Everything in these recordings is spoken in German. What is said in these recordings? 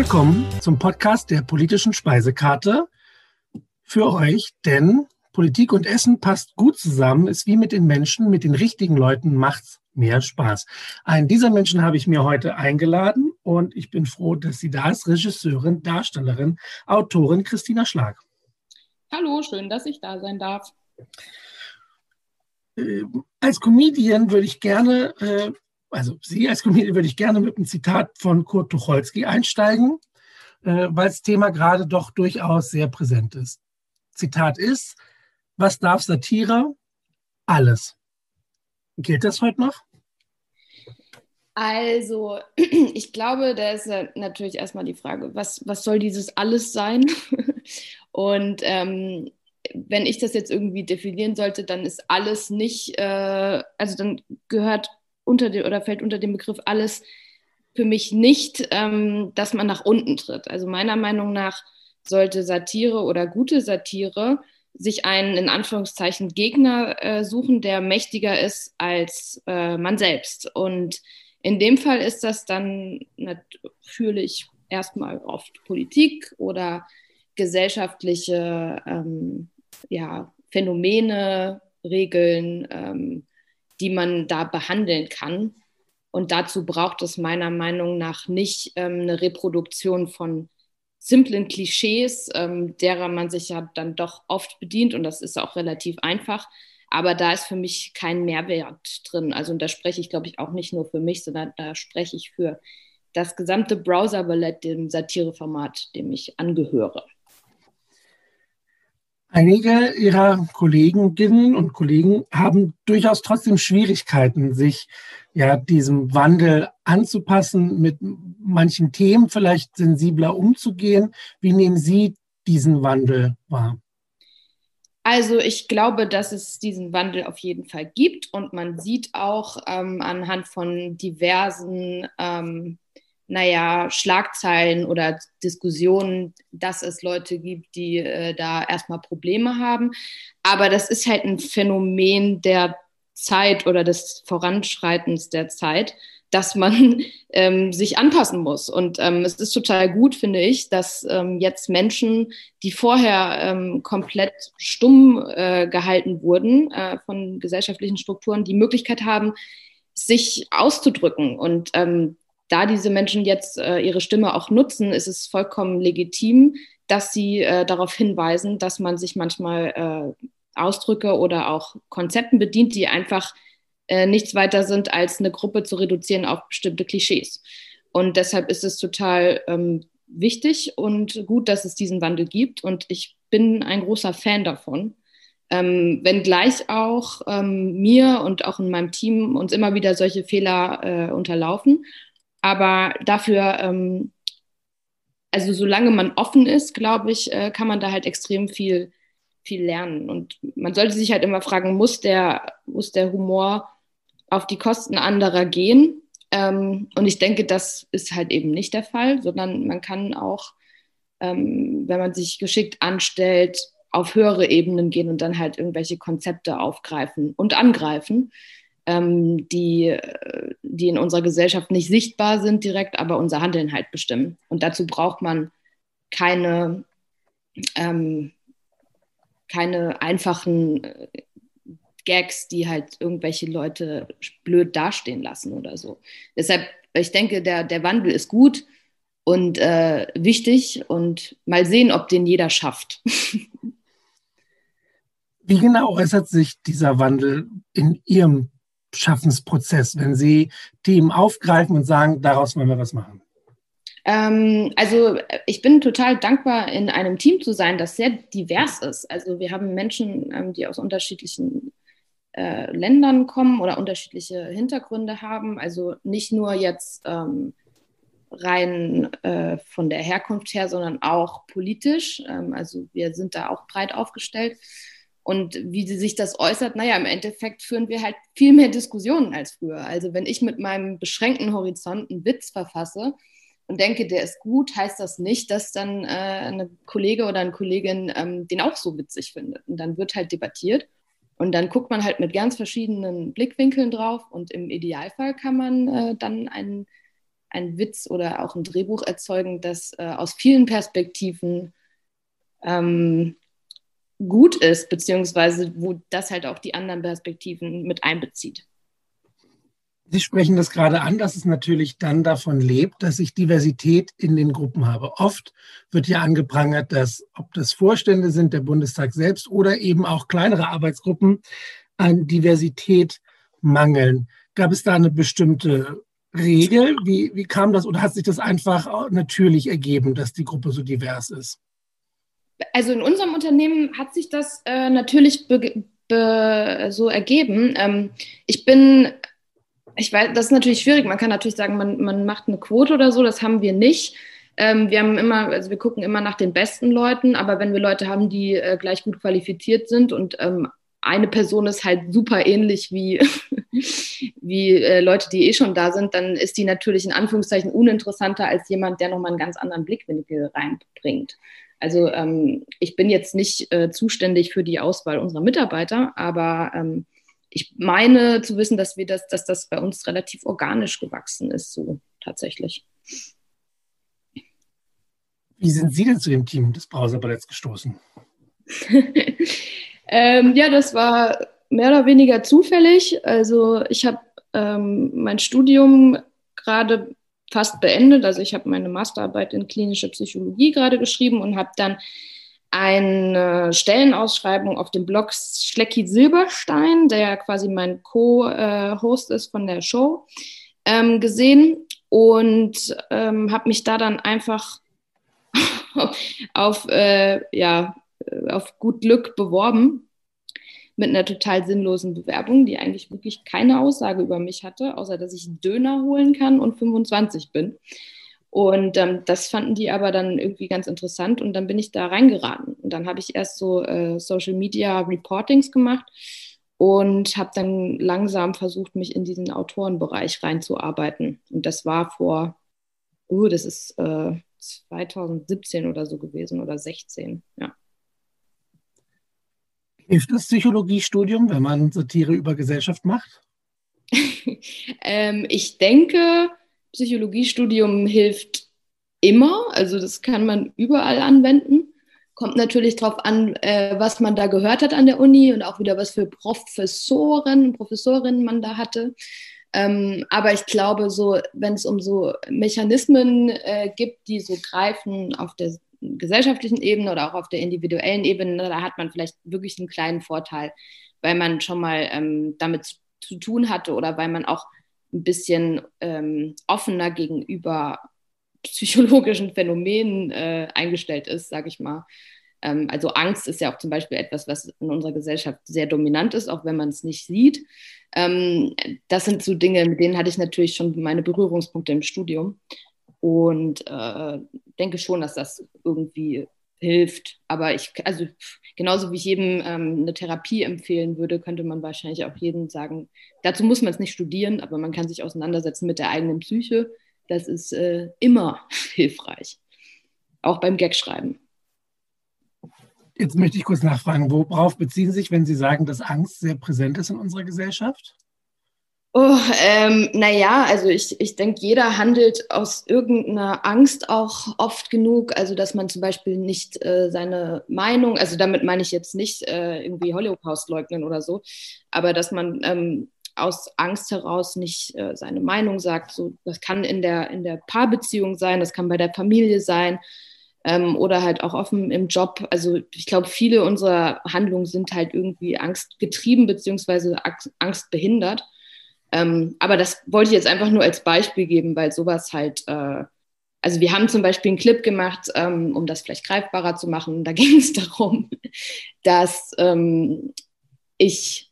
Willkommen zum Podcast der politischen Speisekarte für euch, denn Politik und Essen passt gut zusammen, ist wie mit den Menschen, mit den richtigen Leuten macht's mehr Spaß. Einen dieser Menschen habe ich mir heute eingeladen und ich bin froh, dass sie da ist, Regisseurin, Darstellerin, Autorin Christina Schlag. Hallo, schön, dass ich da sein darf. Äh, als Comedian würde ich gerne, äh, also Sie als Comedian würde ich gerne mit einem Zitat von Kurt Tucholsky einsteigen, äh, weil das Thema gerade doch durchaus sehr präsent ist. Zitat ist, was darf Satire? Alles. Gilt das heute noch? Also, ich glaube, da ist natürlich erstmal die Frage, was, was soll dieses alles sein? Und ähm, wenn ich das jetzt irgendwie definieren sollte, dann ist alles nicht, äh, also dann gehört unter den oder fällt unter den Begriff alles für mich nicht, ähm, dass man nach unten tritt. Also meiner Meinung nach sollte Satire oder gute Satire sich einen in Anführungszeichen Gegner äh, suchen, der mächtiger ist als äh, man selbst. Und in dem Fall ist das dann natürlich erstmal oft Politik oder gesellschaftliche ähm, ja, Phänomene, Regeln, ähm, die man da behandeln kann. Und dazu braucht es meiner Meinung nach nicht ähm, eine Reproduktion von simplen Klischees, ähm, derer man sich ja dann doch oft bedient. Und das ist auch relativ einfach. Aber da ist für mich kein Mehrwert drin. Also und da spreche ich, glaube ich, auch nicht nur für mich, sondern da spreche ich für das gesamte Browser-Ballett, dem Satireformat, dem ich angehöre. Einige ihrer Kolleginnen und Kollegen haben durchaus trotzdem Schwierigkeiten, sich ja diesem Wandel anzupassen, mit manchen Themen vielleicht sensibler umzugehen. Wie nehmen Sie diesen Wandel wahr? Also ich glaube, dass es diesen Wandel auf jeden Fall gibt und man sieht auch ähm, anhand von diversen ähm, naja, Schlagzeilen oder Diskussionen, dass es Leute gibt, die äh, da erstmal Probleme haben. Aber das ist halt ein Phänomen der Zeit oder des Voranschreitens der Zeit, dass man ähm, sich anpassen muss. Und ähm, es ist total gut, finde ich, dass ähm, jetzt Menschen, die vorher ähm, komplett stumm äh, gehalten wurden äh, von gesellschaftlichen Strukturen, die Möglichkeit haben, sich auszudrücken. Und ähm, da diese Menschen jetzt äh, ihre Stimme auch nutzen, ist es vollkommen legitim, dass sie äh, darauf hinweisen, dass man sich manchmal äh, Ausdrücke oder auch Konzepten bedient, die einfach äh, nichts weiter sind, als eine Gruppe zu reduzieren auf bestimmte Klischees. Und deshalb ist es total ähm, wichtig und gut, dass es diesen Wandel gibt. Und ich bin ein großer Fan davon. Ähm, wenngleich auch ähm, mir und auch in meinem Team uns immer wieder solche Fehler äh, unterlaufen. Aber dafür, ähm, also solange man offen ist, glaube ich, äh, kann man da halt extrem viel, viel lernen. Und man sollte sich halt immer fragen, muss der, muss der Humor auf die Kosten anderer gehen? Ähm, und ich denke, das ist halt eben nicht der Fall, sondern man kann auch, ähm, wenn man sich geschickt anstellt, auf höhere Ebenen gehen und dann halt irgendwelche Konzepte aufgreifen und angreifen ähm, die, die in unserer Gesellschaft nicht sichtbar sind direkt, aber unser Handeln halt bestimmen. Und dazu braucht man keine, ähm, keine einfachen äh, Gags, die halt irgendwelche Leute blöd dastehen lassen oder so. Deshalb, ich denke, der, der Wandel ist gut und äh, wichtig und mal sehen, ob den jeder schafft. Wie genau äußert sich dieser Wandel in Ihrem Schaffensprozess, wenn Sie Themen aufgreifen und sagen, daraus wollen wir was machen? Ähm, also ich bin total dankbar, in einem Team zu sein, das sehr divers ist. Also wir haben Menschen, ähm, die aus unterschiedlichen äh, Ländern kommen oder unterschiedliche Hintergründe haben. Also nicht nur jetzt ähm, rein äh, von der Herkunft her, sondern auch politisch. Ähm, also wir sind da auch breit aufgestellt. Und wie sich das äußert, naja, im Endeffekt führen wir halt viel mehr Diskussionen als früher. Also wenn ich mit meinem beschränkten Horizont einen Witz verfasse und denke, der ist gut, heißt das nicht, dass dann äh, eine Kollege oder eine Kollegin ähm, den auch so witzig findet. Und dann wird halt debattiert. Und dann guckt man halt mit ganz verschiedenen Blickwinkeln drauf und im Idealfall kann man äh, dann einen einen Witz oder auch ein Drehbuch erzeugen, das äh, aus vielen Perspektiven ähm, gut ist, beziehungsweise wo das halt auch die anderen Perspektiven mit einbezieht. Sie sprechen das gerade an, dass es natürlich dann davon lebt, dass ich Diversität in den Gruppen habe. Oft wird ja angeprangert, dass ob das Vorstände sind, der Bundestag selbst oder eben auch kleinere Arbeitsgruppen an Diversität mangeln. Gab es da eine bestimmte Regel? Wie, wie kam das oder hat sich das einfach natürlich ergeben, dass die Gruppe so divers ist? Also in unserem Unternehmen hat sich das äh, natürlich so ergeben. Ähm, ich bin ich weiß, das ist natürlich schwierig. Man kann natürlich sagen, man, man macht eine Quote oder so, das haben wir nicht. Ähm, wir haben immer, also wir gucken immer nach den besten Leuten, aber wenn wir Leute haben, die äh, gleich gut qualifiziert sind und ähm, eine Person ist halt super ähnlich wie, wie äh, Leute, die eh schon da sind, dann ist die natürlich in Anführungszeichen uninteressanter als jemand, der nochmal einen ganz anderen Blickwinkel reinbringt. Also ähm, ich bin jetzt nicht äh, zuständig für die Auswahl unserer Mitarbeiter, aber ähm, ich meine zu wissen, dass wir das, dass das bei uns relativ organisch gewachsen ist, so tatsächlich. Wie sind Sie denn zu dem Team des Browserballetts gestoßen? ähm, ja, das war mehr oder weniger zufällig. Also ich habe ähm, mein Studium gerade fast beendet. Also ich habe meine Masterarbeit in klinischer Psychologie gerade geschrieben und habe dann eine Stellenausschreibung auf dem Blog Schlecki Silberstein, der quasi mein Co-Host ist von der Show, ähm, gesehen und ähm, habe mich da dann einfach auf, äh, ja, auf gut Glück beworben mit einer total sinnlosen Bewerbung, die eigentlich wirklich keine Aussage über mich hatte, außer dass ich Döner holen kann und 25 bin. Und ähm, das fanden die aber dann irgendwie ganz interessant und dann bin ich da reingeraten. Und dann habe ich erst so äh, Social Media Reportings gemacht und habe dann langsam versucht, mich in diesen Autorenbereich reinzuarbeiten. Und das war vor, uh, das ist äh, 2017 oder so gewesen oder 16, ja. Hilft das Psychologiestudium, wenn man Satire über Gesellschaft macht? ähm, ich denke, Psychologiestudium hilft immer, also das kann man überall anwenden. Kommt natürlich darauf an, äh, was man da gehört hat an der Uni und auch wieder, was für Professoren und Professorinnen man da hatte. Ähm, aber ich glaube, so, wenn es um so Mechanismen äh, gibt, die so greifen auf der gesellschaftlichen Ebene oder auch auf der individuellen Ebene, da hat man vielleicht wirklich einen kleinen Vorteil, weil man schon mal ähm, damit zu, zu tun hatte oder weil man auch ein bisschen ähm, offener gegenüber psychologischen Phänomenen äh, eingestellt ist, sage ich mal. Ähm, also Angst ist ja auch zum Beispiel etwas, was in unserer Gesellschaft sehr dominant ist, auch wenn man es nicht sieht. Ähm, das sind so Dinge, mit denen hatte ich natürlich schon meine Berührungspunkte im Studium und äh, denke schon, dass das irgendwie hilft. Aber ich, also genauso wie ich jedem ähm, eine Therapie empfehlen würde, könnte man wahrscheinlich auch jedem sagen, dazu muss man es nicht studieren, aber man kann sich auseinandersetzen mit der eigenen Psyche. Das ist äh, immer hilfreich. Auch beim Gagschreiben. Jetzt möchte ich kurz nachfragen, worauf beziehen Sie sich, wenn Sie sagen, dass Angst sehr präsent ist in unserer Gesellschaft? Oh, ähm, naja, also ich, ich denke, jeder handelt aus irgendeiner Angst auch oft genug. Also, dass man zum Beispiel nicht äh, seine Meinung, also damit meine ich jetzt nicht äh, irgendwie Holocaust leugnen oder so, aber dass man ähm, aus Angst heraus nicht äh, seine Meinung sagt. So, das kann in der, in der Paarbeziehung sein, das kann bei der Familie sein ähm, oder halt auch offen im Job. Also ich glaube, viele unserer Handlungen sind halt irgendwie angstgetrieben beziehungsweise angstbehindert. Ähm, aber das wollte ich jetzt einfach nur als Beispiel geben, weil sowas halt, äh, also wir haben zum Beispiel einen Clip gemacht, ähm, um das vielleicht greifbarer zu machen. Da ging es darum, dass ähm, ich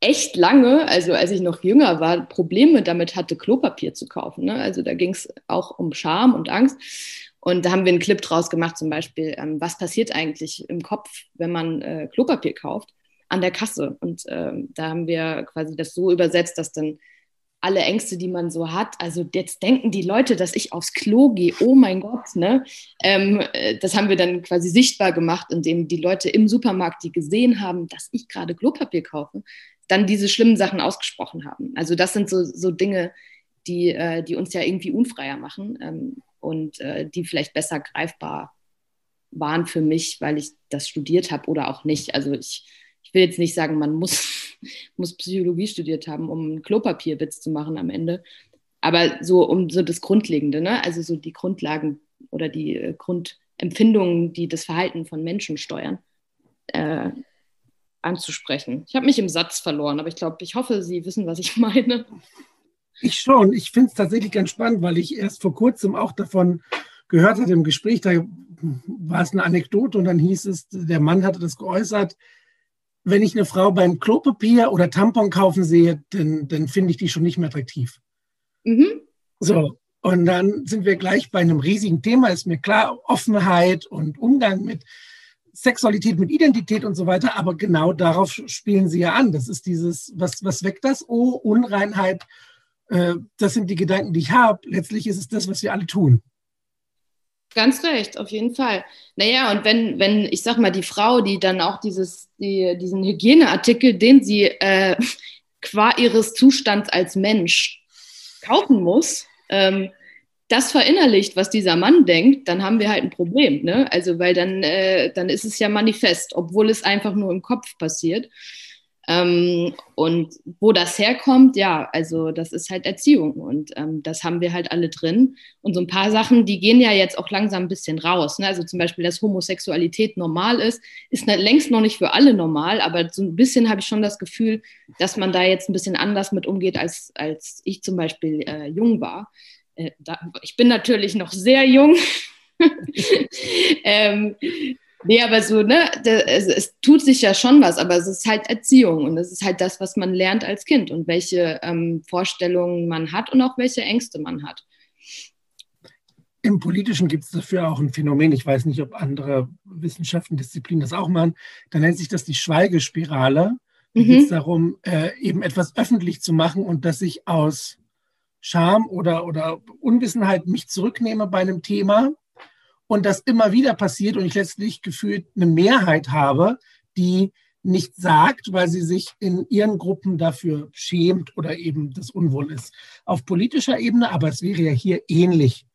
echt lange, also als ich noch jünger war, Probleme damit hatte, Klopapier zu kaufen. Ne? Also da ging es auch um Scham und Angst. Und da haben wir einen Clip draus gemacht, zum Beispiel, ähm, was passiert eigentlich im Kopf, wenn man äh, Klopapier kauft an der Kasse. Und ähm, da haben wir quasi das so übersetzt, dass dann alle Ängste, die man so hat, also jetzt denken die Leute, dass ich aufs Klo gehe, oh mein Gott, ne? Ähm, äh, das haben wir dann quasi sichtbar gemacht, indem die Leute im Supermarkt, die gesehen haben, dass ich gerade Klopapier kaufe, dann diese schlimmen Sachen ausgesprochen haben. Also das sind so, so Dinge, die, äh, die uns ja irgendwie unfreier machen ähm, und äh, die vielleicht besser greifbar waren für mich, weil ich das studiert habe oder auch nicht. Also ich, ich will jetzt nicht sagen, man muss, muss Psychologie studiert haben, um einen Klopapierwitz zu machen am Ende. Aber so um so das Grundlegende, ne? also so die Grundlagen oder die äh, Grundempfindungen, die das Verhalten von Menschen steuern, äh, anzusprechen. Ich habe mich im Satz verloren, aber ich glaube, ich hoffe, Sie wissen, was ich meine. Ich schon. Ich finde es tatsächlich ganz spannend, weil ich erst vor kurzem auch davon gehört hatte im Gespräch, da war es eine Anekdote und dann hieß es, der Mann hatte das geäußert, wenn ich eine Frau beim Klopapier oder Tampon kaufen sehe, dann, dann finde ich die schon nicht mehr attraktiv. Mhm. So, und dann sind wir gleich bei einem riesigen Thema, ist mir klar, Offenheit und Umgang mit Sexualität, mit Identität und so weiter, aber genau darauf spielen sie ja an. Das ist dieses, was, was weckt das? Oh, Unreinheit, äh, das sind die Gedanken, die ich habe. Letztlich ist es das, was wir alle tun. Ganz recht, auf jeden Fall. Naja, und wenn, wenn, ich sag mal, die Frau, die dann auch dieses, die, diesen Hygieneartikel, den sie äh, qua ihres Zustands als Mensch kaufen muss, ähm, das verinnerlicht, was dieser Mann denkt, dann haben wir halt ein Problem. Ne? Also, weil dann, äh, dann ist es ja manifest, obwohl es einfach nur im Kopf passiert. Ähm, und wo das herkommt, ja, also das ist halt Erziehung und ähm, das haben wir halt alle drin. Und so ein paar Sachen, die gehen ja jetzt auch langsam ein bisschen raus. Ne? Also zum Beispiel, dass Homosexualität normal ist, ist ne, längst noch nicht für alle normal, aber so ein bisschen habe ich schon das Gefühl, dass man da jetzt ein bisschen anders mit umgeht, als, als ich zum Beispiel äh, jung war. Äh, da, ich bin natürlich noch sehr jung. ähm, Nee, aber so, ne, es, es, tut sich ja schon was, aber es ist halt Erziehung und es ist halt das, was man lernt als Kind und welche ähm, Vorstellungen man hat und auch welche Ängste man hat. Im Politischen gibt es dafür auch ein Phänomen, ich weiß nicht, ob andere Wissenschaften, Disziplinen das auch machen, da nennt sich das die Schweigespirale. Da mhm. geht es darum, äh, eben etwas öffentlich zu machen und dass ich aus Scham oder, oder Unwissenheit mich zurücknehme bei einem Thema und das immer wieder passiert und ich letztlich gefühlt eine Mehrheit habe, die nicht sagt, weil sie sich in ihren Gruppen dafür schämt oder eben das Unwohl ist. Auf politischer Ebene, aber es wäre ja hier ähnlich,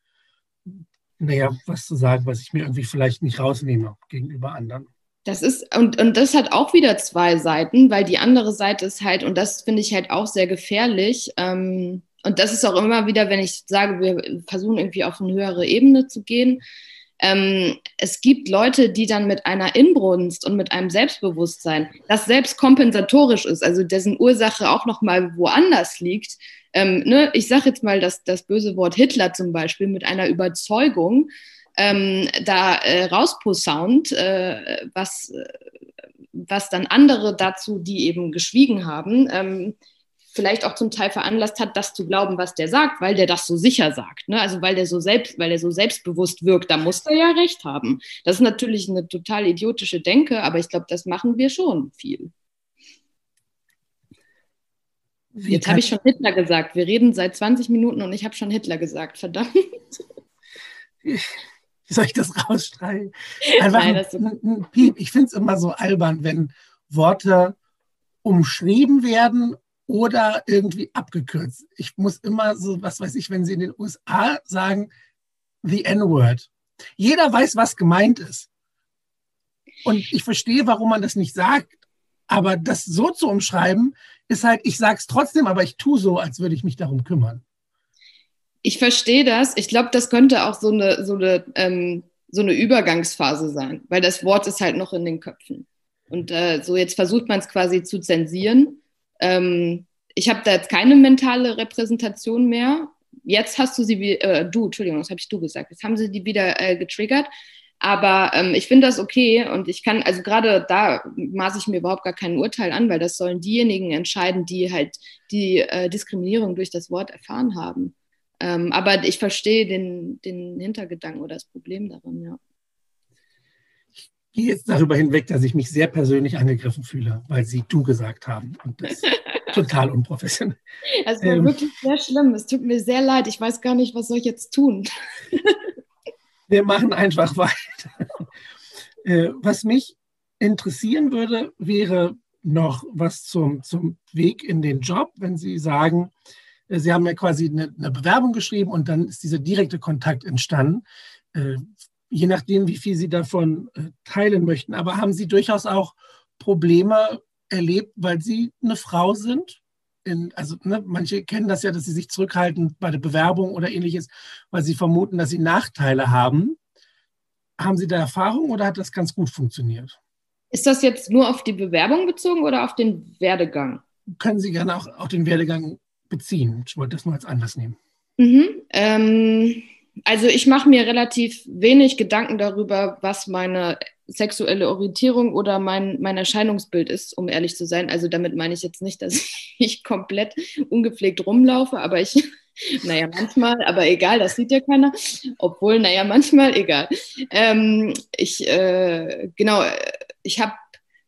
naja, was zu sagen, was ich mir irgendwie vielleicht nicht rausnehme gegenüber anderen. Das ist, und, und das hat auch wieder zwei Seiten, weil die andere Seite ist halt, und das finde ich halt auch sehr gefährlich, ähm, und das ist auch immer wieder, wenn ich sage, wir versuchen irgendwie auf eine höhere Ebene zu gehen, ähm, es gibt Leute, die dann mit einer Inbrunst und mit einem Selbstbewusstsein, das selbst kompensatorisch ist, also dessen Ursache auch nochmal woanders liegt. Ähm, ne? Ich sage jetzt mal das, das böse Wort Hitler zum Beispiel mit einer Überzeugung, ähm, da äh, rausposaunt, äh, was, was dann andere dazu, die eben geschwiegen haben, ähm, vielleicht auch zum Teil veranlasst hat, das zu glauben, was der sagt, weil der das so sicher sagt. Ne? Also weil der so selbst, weil der so selbstbewusst wirkt, da muss er ja recht haben. Das ist natürlich eine total idiotische Denke, aber ich glaube, das machen wir schon viel. Wie Jetzt habe ich schon Hitler gesagt. Wir reden seit 20 Minuten und ich habe schon Hitler gesagt. Verdammt. Wie soll ich das rausstreichen? Nein, das ein, ein Piep. Ich finde es immer so albern, wenn Worte umschrieben werden oder irgendwie abgekürzt. Ich muss immer so, was weiß ich, wenn sie in den USA sagen, the N-Word. Jeder weiß, was gemeint ist. Und ich verstehe, warum man das nicht sagt. Aber das so zu umschreiben, ist halt, ich sage es trotzdem, aber ich tue so, als würde ich mich darum kümmern. Ich verstehe das. Ich glaube, das könnte auch so eine, so, eine, ähm, so eine Übergangsphase sein, weil das Wort ist halt noch in den Köpfen. Und äh, so jetzt versucht man es quasi zu zensieren ähm, ich habe da jetzt keine mentale Repräsentation mehr. Jetzt hast du sie, äh, du, Entschuldigung, das habe ich du gesagt. Jetzt haben sie die wieder äh, getriggert. Aber ähm, ich finde das okay und ich kann, also gerade da maße ich mir überhaupt gar kein Urteil an, weil das sollen diejenigen entscheiden, die halt die äh, Diskriminierung durch das Wort erfahren haben. Ähm, aber ich verstehe den, den Hintergedanken oder das Problem darin, ja gehe jetzt darüber hinweg, dass ich mich sehr persönlich angegriffen fühle, weil Sie du gesagt haben. Und das ist total unprofessionell. Es war ähm, wirklich sehr schlimm. Es tut mir sehr leid. Ich weiß gar nicht, was soll ich jetzt tun. wir machen einfach weiter. Äh, was mich interessieren würde, wäre noch was zum, zum Weg in den Job, wenn Sie sagen, Äh, Sie haben ja quasi eine, eine Bewerbung geschrieben und dann ist dieser direkte Kontakt entstanden. Äh, je nachdem, wie viel Sie davon äh, teilen möchten. Aber haben Sie durchaus auch Probleme erlebt, weil Sie eine Frau sind? In, also ne, manche kennen das ja, dass sie sich zurückhalten bei der Bewerbung oder ähnliches, weil sie vermuten, dass sie Nachteile haben. Haben Sie da Erfahrung oder hat das ganz gut funktioniert? Ist das jetzt nur auf die Bewerbung bezogen oder auf den Werdegang? Können Sie gerne auch auf den Werdegang beziehen. Ich wollte das mal als Anlass nehmen. Mhm, ähm, also ich mache mir relativ wenig Gedanken darüber, was meine sexuelle Orientierung oder mein, mein Erscheinungsbild ist, um ehrlich zu sein. Also damit meine ich jetzt nicht, dass ich komplett ungepflegt rumlaufe, aber ich, naja, manchmal, aber egal, das sieht ja keiner. Obwohl, naja, manchmal, egal. Ähm, ich, äh, genau, ich habe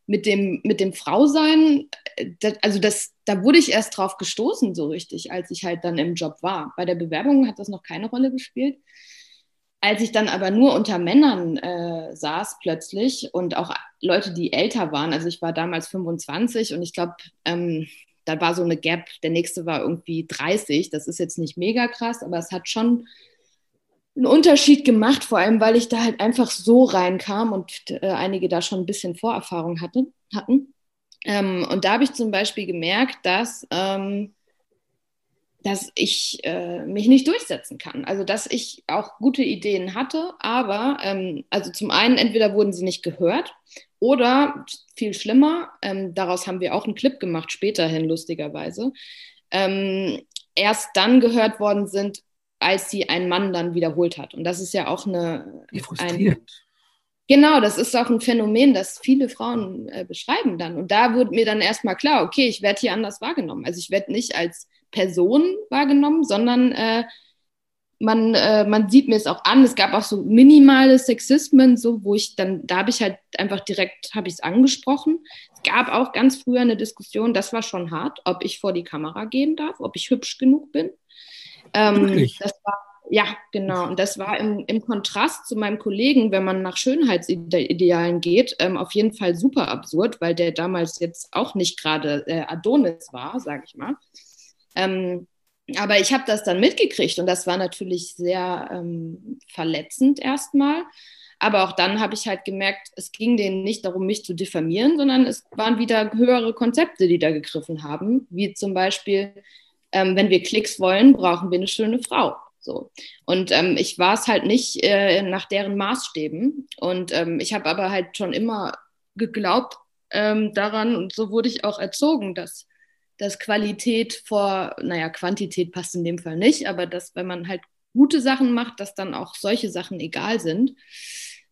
mit dem, mit dem Frausein, das, also das, da wurde ich erst drauf gestoßen, so richtig, als ich halt dann im Job war. Bei der Bewerbung hat das noch keine Rolle gespielt. Als ich dann aber nur unter Männern äh, saß plötzlich und auch Leute, die älter waren, also ich war damals 25 und ich glaube, ähm, da war so eine Gap, der nächste war irgendwie 30, das ist jetzt nicht mega krass, aber es hat schon einen Unterschied gemacht, vor allem weil ich da halt einfach so reinkam und äh, einige da schon ein bisschen Vorerfahrung hatte, hatten. Ähm, und da habe ich zum Beispiel gemerkt, dass ähm, dass ich äh, mich nicht durchsetzen kann. Also dass ich auch gute Ideen hatte, aber ähm, also zum einen entweder wurden sie nicht gehört oder viel schlimmer, ähm, daraus haben wir auch einen Clip gemacht, späterhin lustigerweise, ähm, erst dann gehört worden sind, als sie ein Mann dann wiederholt hat. Und das ist ja auch eine... Wie frustrierend. Ein, Genau, das ist auch ein Phänomen, das viele Frauen äh, beschreiben dann. Und da wurde mir dann erstmal klar, okay, ich werde hier anders wahrgenommen. Also ich werde nicht als Person wahrgenommen, sondern äh, man, äh, man sieht mir es auch an. Es gab auch so minimale Sexismen, so wo ich dann, da habe ich halt einfach direkt, habe ich es angesprochen. Es gab auch ganz früher eine Diskussion, das war schon hart, ob ich vor die Kamera gehen darf, ob ich hübsch genug bin. Ähm, das war, ja, genau. Und das war im, im Kontrast zu meinem Kollegen, wenn man nach Schönheitsidealen geht, ähm, auf jeden Fall super absurd, weil der damals jetzt auch nicht gerade äh, Adonis war, sage ich mal. Ähm, aber ich habe das dann mitgekriegt und das war natürlich sehr ähm, verletzend erstmal. Aber auch dann habe ich halt gemerkt, es ging denen nicht darum, mich zu diffamieren, sondern es waren wieder höhere Konzepte, die da gegriffen haben, wie zum Beispiel, ähm, wenn wir Klicks wollen, brauchen wir eine schöne Frau. So. Und ähm, ich war es halt nicht äh, nach deren Maßstäben. Und ähm, ich habe aber halt schon immer geglaubt ähm, daran, und so wurde ich auch erzogen, dass dass Qualität vor, naja, Quantität passt in dem Fall nicht, aber dass, wenn man halt gute Sachen macht, dass dann auch solche Sachen egal sind.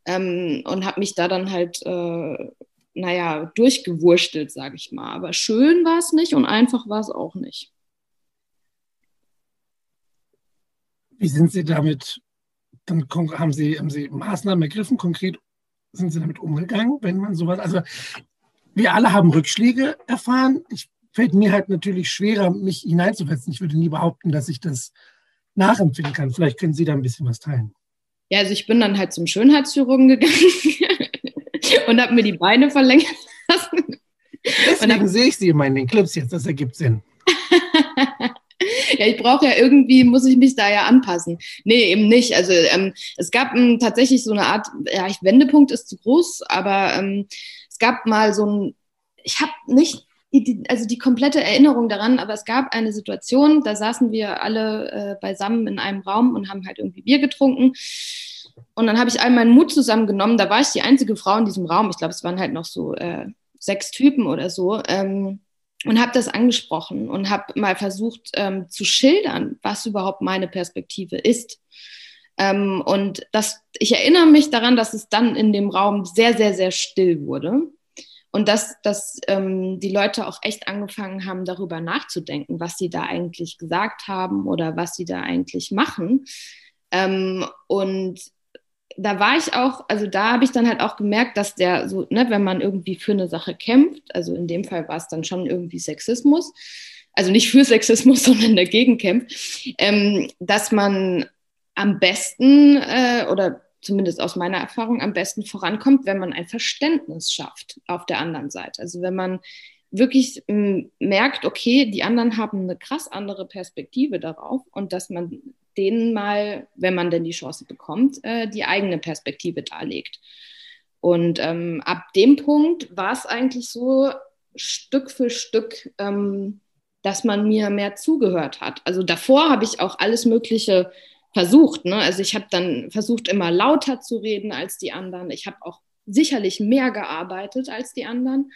Ähm, und habe mich da dann halt, äh, naja, durchgewurstelt, sage ich mal. Aber schön war es nicht und einfach war es auch nicht. Wie sind Sie damit, dann haben Sie, haben Sie Maßnahmen ergriffen, konkret sind Sie damit umgegangen, wenn man sowas, also wir alle haben Rückschläge erfahren. Ich fällt mir halt natürlich schwerer, mich hineinzusetzen. Ich würde nie behaupten, dass ich das nachempfinden kann. Vielleicht können Sie da ein bisschen was teilen. Ja, also ich bin dann halt zum Schönheitschirurgen gegangen und habe mir die Beine verlängert lassen. Deswegen sehe ich Sie immer in den Clips jetzt, das ergibt Sinn. ja, ich brauche ja irgendwie, muss ich mich da ja anpassen. Nee, eben nicht. Also ähm, es gab ähm, tatsächlich so eine Art, ja, ich, Wendepunkt ist zu groß, aber ähm, es gab mal so ein, ich habe nicht also die komplette Erinnerung daran, aber es gab eine Situation, da saßen wir alle äh, beisammen in einem Raum und haben halt irgendwie Bier getrunken. Und dann habe ich all meinen Mut zusammengenommen. Da war ich die einzige Frau in diesem Raum. Ich glaube, es waren halt noch so äh, sechs Typen oder so. Ähm, und habe das angesprochen und habe mal versucht ähm, zu schildern, was überhaupt meine Perspektive ist. Ähm, und das, ich erinnere mich daran, dass es dann in dem Raum sehr, sehr, sehr still wurde. Und dass, dass ähm, die Leute auch echt angefangen haben, darüber nachzudenken, was sie da eigentlich gesagt haben oder was sie da eigentlich machen. Ähm, und da war ich auch, also da habe ich dann halt auch gemerkt, dass der so, ne, wenn man irgendwie für eine Sache kämpft, also in dem Fall war es dann schon irgendwie Sexismus, also nicht für Sexismus, sondern dagegen kämpft, ähm, dass man am besten äh, oder zumindest aus meiner Erfahrung, am besten vorankommt, wenn man ein Verständnis schafft auf der anderen Seite. Also wenn man wirklich merkt, okay, die anderen haben eine krass andere Perspektive darauf und dass man denen mal, wenn man denn die Chance bekommt, äh, die eigene Perspektive darlegt. Und ähm, ab dem Punkt war es eigentlich so Stück für Stück, ähm, dass man mir mehr zugehört hat. Also davor habe ich auch alles Mögliche versucht. Ne? Also ich habe dann versucht, immer lauter zu reden als die anderen. Ich habe auch sicherlich mehr gearbeitet als die anderen.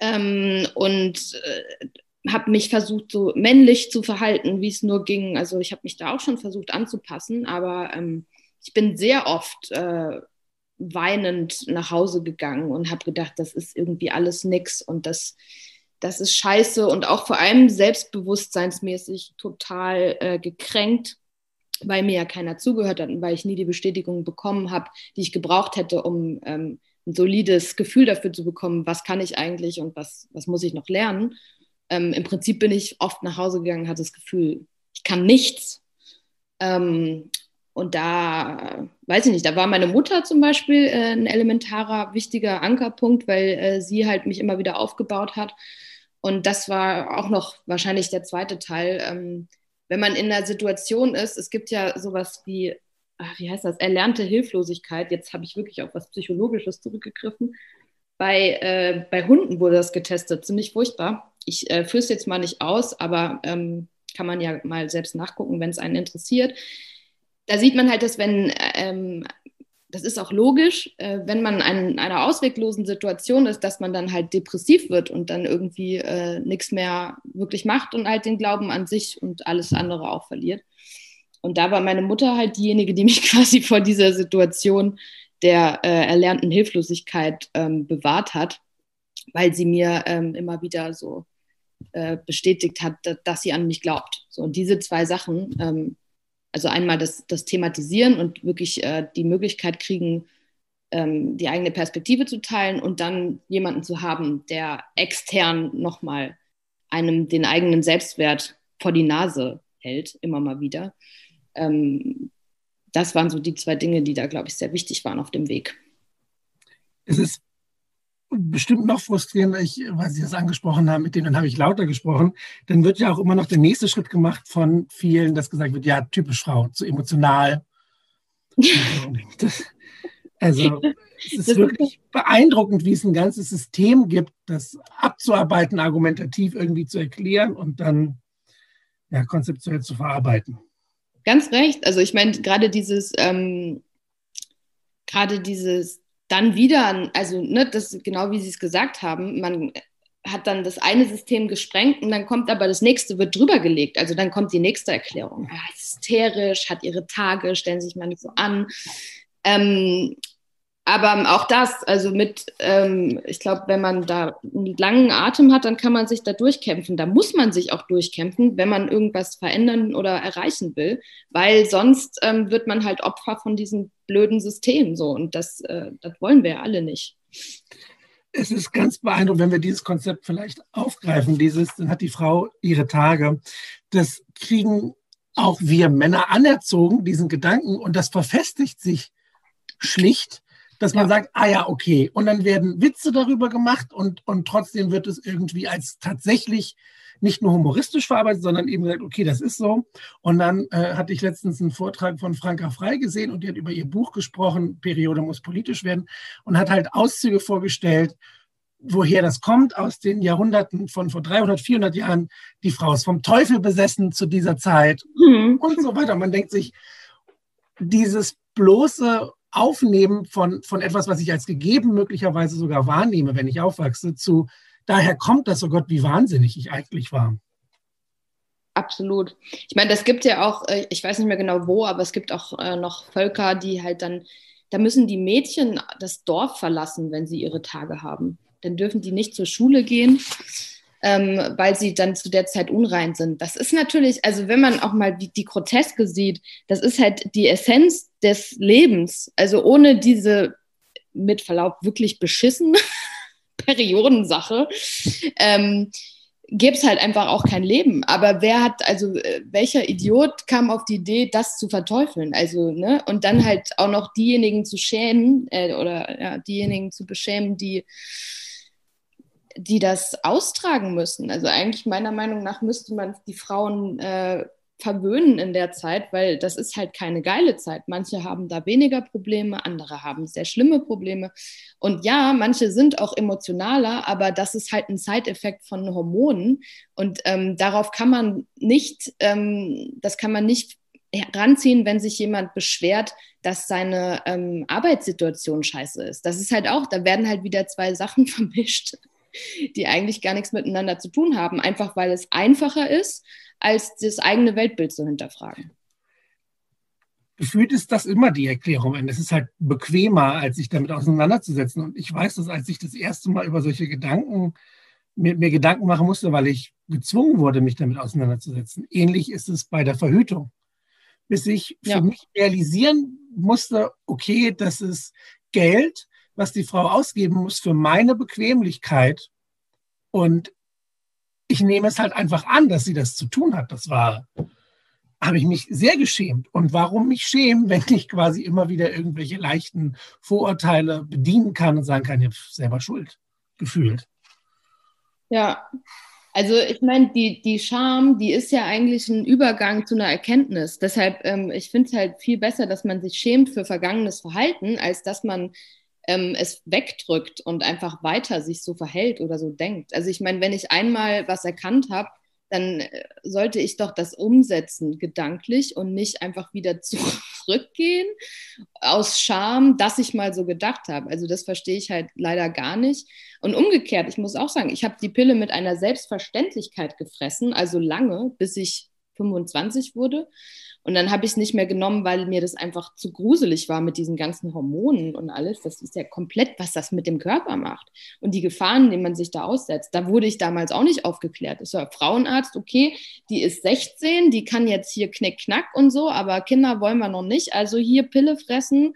Ähm, und äh, habe mich versucht, so männlich zu verhalten, wie es nur ging. Also ich habe mich da auch schon versucht anzupassen, aber ähm, ich bin sehr oft äh, weinend nach Hause gegangen und habe gedacht, das ist irgendwie alles nix und das, das ist scheiße und auch vor allem selbstbewusstseinsmäßig total äh, gekränkt, weil mir ja keiner zugehört hat und weil ich nie die Bestätigung bekommen habe, die ich gebraucht hätte, um ähm, ein solides Gefühl dafür zu bekommen, was kann ich eigentlich und was, was muss ich noch lernen ähm, im Prinzip bin ich oft nach Hause gegangen, hatte das Gefühl, ich kann nichts. Ähm, und da, weiß ich nicht, da war meine Mutter zum Beispiel äh, ein elementarer, wichtiger Ankerpunkt, weil äh, sie halt mich immer wieder aufgebaut hat. Und das war auch noch wahrscheinlich der zweite Teil. Ähm, wenn man in einer Situation ist, es gibt ja sowas wie, ach, wie heißt das, erlernte Hilflosigkeit. Jetzt habe ich wirklich auf was Psychologisches zurückgegriffen. Bei, äh, bei Hunden wurde das getestet, ziemlich furchtbar ich äh, führe es jetzt mal nicht aus, aber ähm, kann man ja mal selbst nachgucken, wenn es einen interessiert. Da sieht man halt, dass wenn, ähm, das ist auch logisch, äh, wenn man in einer ausweglosen Situation ist, dass man dann halt depressiv wird und dann irgendwie äh, nichts mehr wirklich macht und halt den Glauben an sich und alles andere auch verliert. Und da war meine Mutter halt diejenige, die mich quasi vor dieser Situation der äh, erlernten Hilflosigkeit ähm, bewahrt hat, weil sie mir ähm, immer wieder so äh, bestätigt hat, dass sie an mich glaubt. So, und diese zwei Sachen, ähm, also einmal das, das Thematisieren und wirklich äh, die Möglichkeit kriegen, ähm, die eigene Perspektive zu teilen und dann jemanden zu haben, der extern nochmal einem den eigenen Selbstwert vor die Nase hält, immer mal wieder. Ähm, das waren so die zwei Dinge, die da, glaube ich, sehr wichtig waren auf dem Weg. Es ist bestimmt noch frustrierender, ich, weil Sie das angesprochen haben, mit denen habe ich lauter gesprochen, dann wird ja auch immer noch der nächste Schritt gemacht von vielen, dass gesagt wird, ja, typisch Frau, zu emotional. das, also es ist wirklich beeindruckend, wie es ein ganzes System gibt, das abzuarbeiten, argumentativ irgendwie zu erklären und dann ja, konzeptuell zu verarbeiten. Ganz recht. Also ich meine, gerade dieses, ähm, gerade dieses dann wieder, also ne, das genau wie Sie es gesagt haben, man hat dann das eine System gesprengt und dann kommt aber das nächste, wird drüber gelegt. Also dann kommt die nächste Erklärung. Ja, hysterisch, hat ihre Tage, stellen sich mal nicht so an. Ähm, aber auch das, also mit, ähm, ich glaube, wenn man da einen langen Atem hat, dann kann man sich da durchkämpfen. Da muss man sich auch durchkämpfen, wenn man irgendwas verändern oder erreichen will, weil sonst ähm, wird man halt Opfer von diesem blöden System so. Und das, äh, das wollen wir ja alle nicht. Es ist ganz beeindruckend, wenn wir dieses Konzept vielleicht aufgreifen, dieses, dann hat die Frau ihre Tage. Das kriegen auch wir Männer anerzogen, diesen Gedanken, und das verfestigt sich schlicht dass man ja. sagt, ah ja, okay. Und dann werden Witze darüber gemacht und, und trotzdem wird es irgendwie als tatsächlich nicht nur humoristisch verarbeitet, sondern eben gesagt, okay, das ist so. Und dann äh, hatte ich letztens einen Vortrag von Franka Frei gesehen und die hat über ihr Buch gesprochen, Periode muss politisch werden, und hat halt Auszüge vorgestellt, woher das kommt, aus den Jahrhunderten von vor 300, 400 Jahren. Die Frau ist vom Teufel besessen zu dieser Zeit mhm. und so weiter. Man denkt sich, dieses bloße Aufnehmen von, von etwas, was ich als gegeben möglicherweise sogar wahrnehme, wenn ich aufwachse, zu daher kommt das, oh Gott, wie wahnsinnig ich eigentlich war. Absolut. Ich meine, das gibt ja auch, äh, ich weiß nicht mehr genau wo, aber es gibt auch äh, noch Völker, die halt dann, da müssen die Mädchen das Dorf verlassen, wenn sie ihre Tage haben. Dann dürfen die nicht zur Schule gehen ähm, weil sie dann zu der Zeit unrein sind. Das ist natürlich, also wenn man auch mal die, die Groteske sieht, das ist halt die Essenz des Lebens. Also ohne diese, mit Verlaub, wirklich beschissen Periodensache. Ähm, gäbe es halt einfach auch kein Leben. Aber wer hat, also äh, welcher Idiot kam auf die Idee, das zu verteufeln? Also, ne? Und dann halt auch noch diejenigen zu schämen äh, oder ja, diejenigen zu beschämen, die die das austragen müssen. Also eigentlich meiner Meinung nach müsste man die Frauen äh, verwöhnen in der Zeit, weil das ist halt keine geile Zeit. Manche haben da weniger Probleme, andere haben sehr schlimme Probleme. Und ja, manche sind auch emotionaler, aber das ist halt ein Side-Effekt von Hormonen. Und ähm, darauf kann man nicht, ähm, das kann man nicht heranziehen, wenn sich jemand beschwert, dass seine ähm, Arbeitssituation scheiße ist. Das ist halt auch, da werden halt wieder zwei Sachen vermischt, die eigentlich gar nichts miteinander zu tun haben, einfach weil es einfacher ist, als das eigene Weltbild zu hinterfragen. Gefühlt ist das immer die Erklärung. Und es ist halt bequemer, als sich damit auseinanderzusetzen. Und ich weiß, dass als ich das erste Mal über solche Gedanken mir, mir Gedanken machen musste, weil ich gezwungen wurde, mich damit auseinanderzusetzen. Ähnlich ist es bei der Verhütung. Bis ich für ja. mich realisieren musste, okay, das ist Geld, was die Frau ausgeben muss für meine Bequemlichkeit. Und ich nehme es halt einfach an, dass sie das zu tun hat. Das war, habe ich mich sehr geschämt. Und warum mich schämen, wenn ich quasi immer wieder irgendwelche leichten Vorurteile bedienen kann und sagen kann, ich habe selber Schuld gefühlt. Ja, also ich meine, die, die Scham, die ist ja eigentlich ein Übergang zu einer Erkenntnis. Deshalb, ähm, ich finde es halt viel besser, dass man sich schämt für vergangenes Verhalten, als dass man ähm, es wegdrückt und einfach weiter sich so verhält oder so denkt. Also ich meine, wenn ich einmal was erkannt habe, dann äh, sollte ich doch das umsetzen, gedanklich und nicht einfach wieder zurückgehen aus Scham, dass ich mal so gedacht habe. Also das verstehe ich halt leider gar nicht. Und umgekehrt, ich muss auch sagen, ich habe die Pille mit einer Selbstverständlichkeit gefressen, also lange, bis ich 25 wurde. Und dann habe ich es nicht mehr genommen, weil mir das einfach zu gruselig war mit diesen ganzen Hormonen und alles. Das ist ja komplett, was das mit dem Körper macht. Und die Gefahren, denen man sich da aussetzt. Da wurde ich damals auch nicht aufgeklärt. Ich war Frauenarzt, okay, die ist 16, die kann jetzt hier knick, knack und so, aber Kinder wollen wir noch nicht. Also hier Pille fressen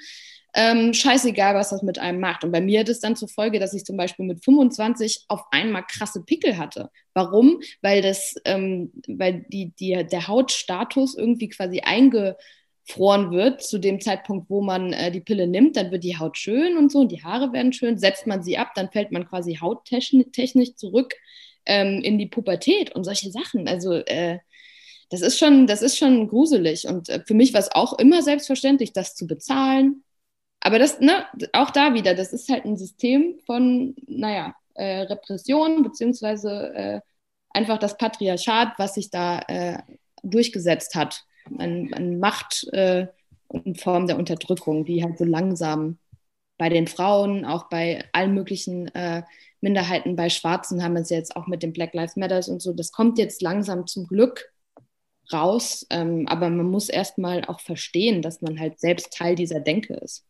ähm, scheißegal, was das mit einem macht. Und bei mir hat es dann zur Folge, dass ich zum Beispiel mit 25 auf einmal krasse Pickel hatte. Warum? Weil das, ähm, weil die, die, der Hautstatus irgendwie quasi eingefroren wird zu dem Zeitpunkt, wo man äh, die Pille nimmt, dann wird die Haut schön und so und die Haare werden schön. Setzt man sie ab, dann fällt man quasi hauttechnisch zurück ähm, in die Pubertät und solche Sachen. Also äh, das ist schon, das ist schon gruselig. Und äh, für mich war es auch immer selbstverständlich, das zu bezahlen, aber das, ne, auch da wieder, das ist halt ein System von, naja, äh, Repression, beziehungsweise äh, einfach das Patriarchat, was sich da äh, durchgesetzt hat. An, an Macht äh, und Form der Unterdrückung, die halt so langsam bei den Frauen, auch bei allen möglichen äh, Minderheiten, bei Schwarzen haben wir es jetzt auch mit den Black Lives Matters und so. Das kommt jetzt langsam zum Glück raus. Ähm, aber man muss erstmal auch verstehen, dass man halt selbst Teil dieser Denke ist.